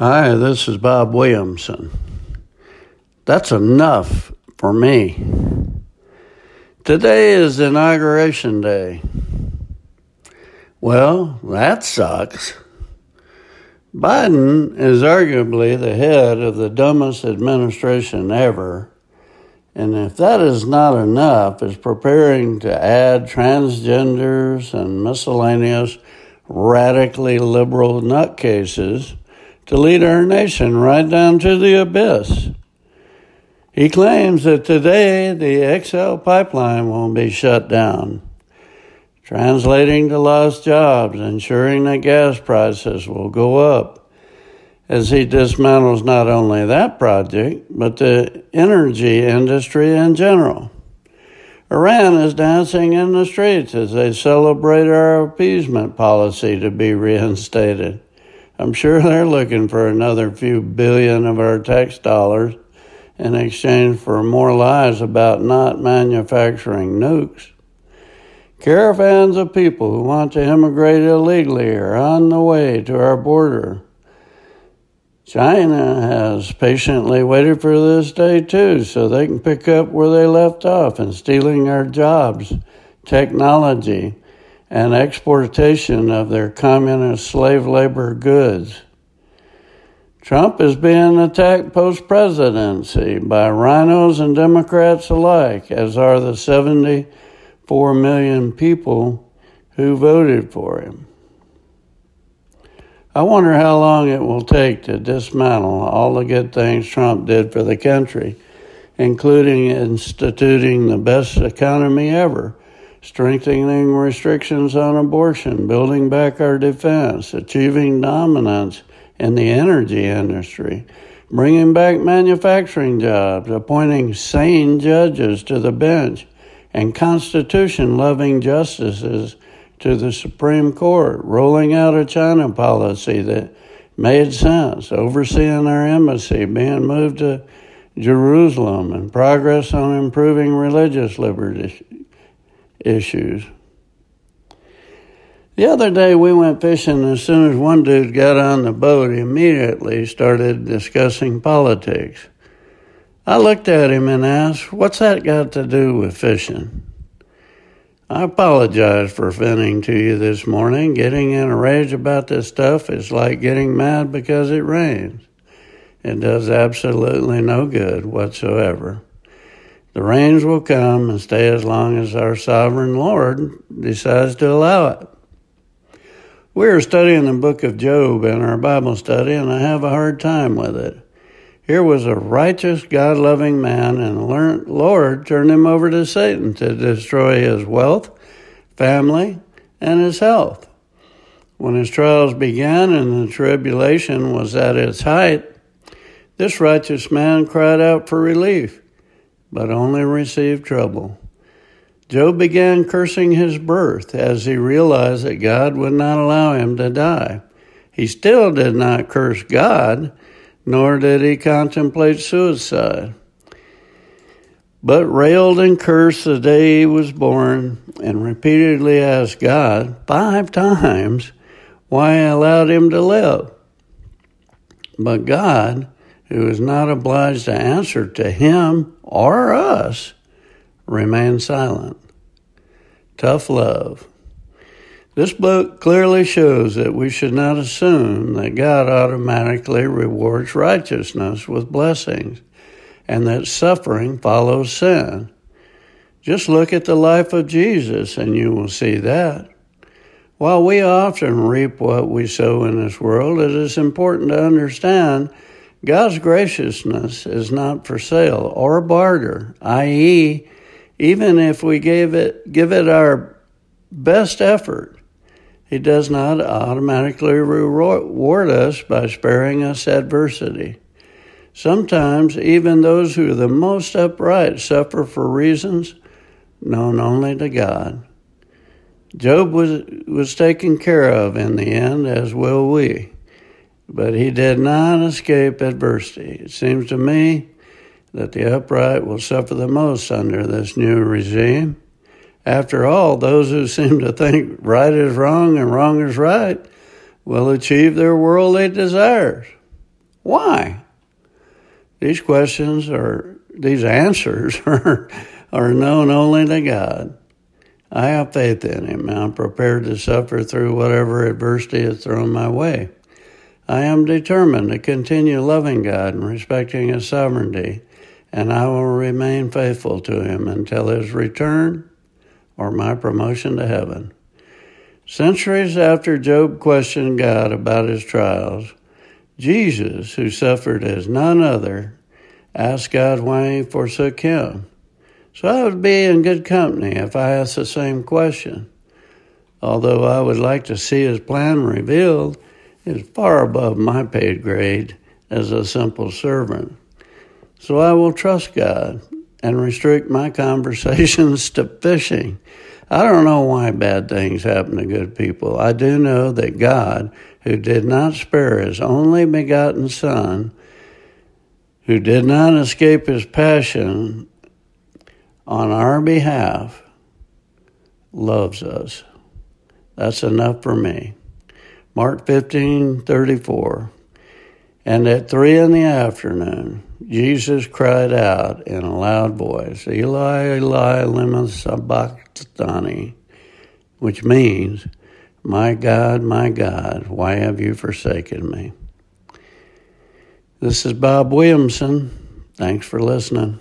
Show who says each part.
Speaker 1: Hi, this is Bob Williamson. That's enough for me. Today is Inauguration Day. Well, that sucks. Biden is arguably the head of the dumbest administration ever, and if that is not enough, is preparing to add transgenders and miscellaneous radically liberal nutcases to lead our nation right down to the abyss. He claims that today the XL pipeline won't be shut down, translating to lost jobs, ensuring that gas prices will go up as he dismantles not only that project, but the energy industry in general. Iran is dancing in the streets as they celebrate our appeasement policy to be reinstated. I'm sure they're looking for another few billion of our tax dollars in exchange for more lies about not manufacturing nukes. Caravans of people who want to immigrate illegally are on the way to our border. China has patiently waited for this day too, so they can pick up where they left off in stealing our jobs, technology, and exportation of their communist slave labor goods. Trump is being attacked post presidency by RINOs and Democrats alike, as are the 74 million people who voted for him. I wonder how long it will take to dismantle all the good things Trump did for the country, including instituting the best economy ever strengthening restrictions on abortion, building back our defense, achieving dominance in the energy industry, bringing back manufacturing jobs, appointing sane judges to the bench, and Constitution loving justices to the Supreme Court, rolling out a China policy that made sense, overseeing our embassy being moved to Jerusalem, and progress on improving religious liberty issues. The other day we went fishing, and as soon as one dude got on the boat, he immediately started discussing politics. I looked at him and asked, What's that got to do with fishing? I apologize for venting to you this morning. Getting in a rage about this stuff is like getting mad because it rains. It does absolutely no good whatsoever. The rains will come and stay as long as our sovereign Lord decides to allow it. We are studying the book of Job in our Bible study, and I have a hard time with it. Here was a righteous, God loving man, and the Lord turned him over to Satan to destroy his wealth, family, and his health. When his trials began and the tribulation was at its height, this righteous man cried out for relief but only received trouble. Job began cursing his birth as he realized that God would not allow him to die. He still did not curse God, nor did he contemplate suicide, but railed and cursed the day he was born and repeatedly asked God five times why he allowed him to live. But God, who is not obliged to answer to him or us, remain silent. Tough love. This book clearly shows that we should not assume that God automatically rewards righteousness with blessings and that suffering follows sin. Just look at the life of Jesus and you will see that. While we often reap what we sow in this world, it is important to understand God's graciousness is not for sale or barter, i.e., even if we gave it, give it our best effort, He does not automatically reward us by sparing us adversity. Sometimes even those who are the most upright suffer for reasons known only to God. Job was, was taken care of in the end, as will we. But he did not escape adversity. It seems to me that the upright will suffer the most under this new regime. After all, those who seem to think right is wrong and wrong is right will achieve their worldly desires. Why? These questions are, these answers are, are known only to God. I have faith in Him I'm prepared to suffer through whatever adversity is thrown my way. I am determined to continue loving God and respecting His sovereignty, and I will remain faithful to Him until His return or my promotion to heaven. Centuries after Job questioned God about his trials, Jesus, who suffered as none other, asked God why he forsook him. So I would be in good company if I asked the same question. Although I would like to see his plan revealed, is far above my paid grade as a simple servant. So I will trust God and restrict my conversations to fishing I don't know why bad things happen to good people. I do know that God, who did not spare his only begotten Son, who did not escape his passion on our behalf, loves us. That's enough for me. Mark 15 34. And at three in the afternoon, Jesus cried out in a loud voice, Eli, Eli, lema sabachthani, which means, My God, my God, why have you forsaken me? This is Bob Williamson. Thanks for listening.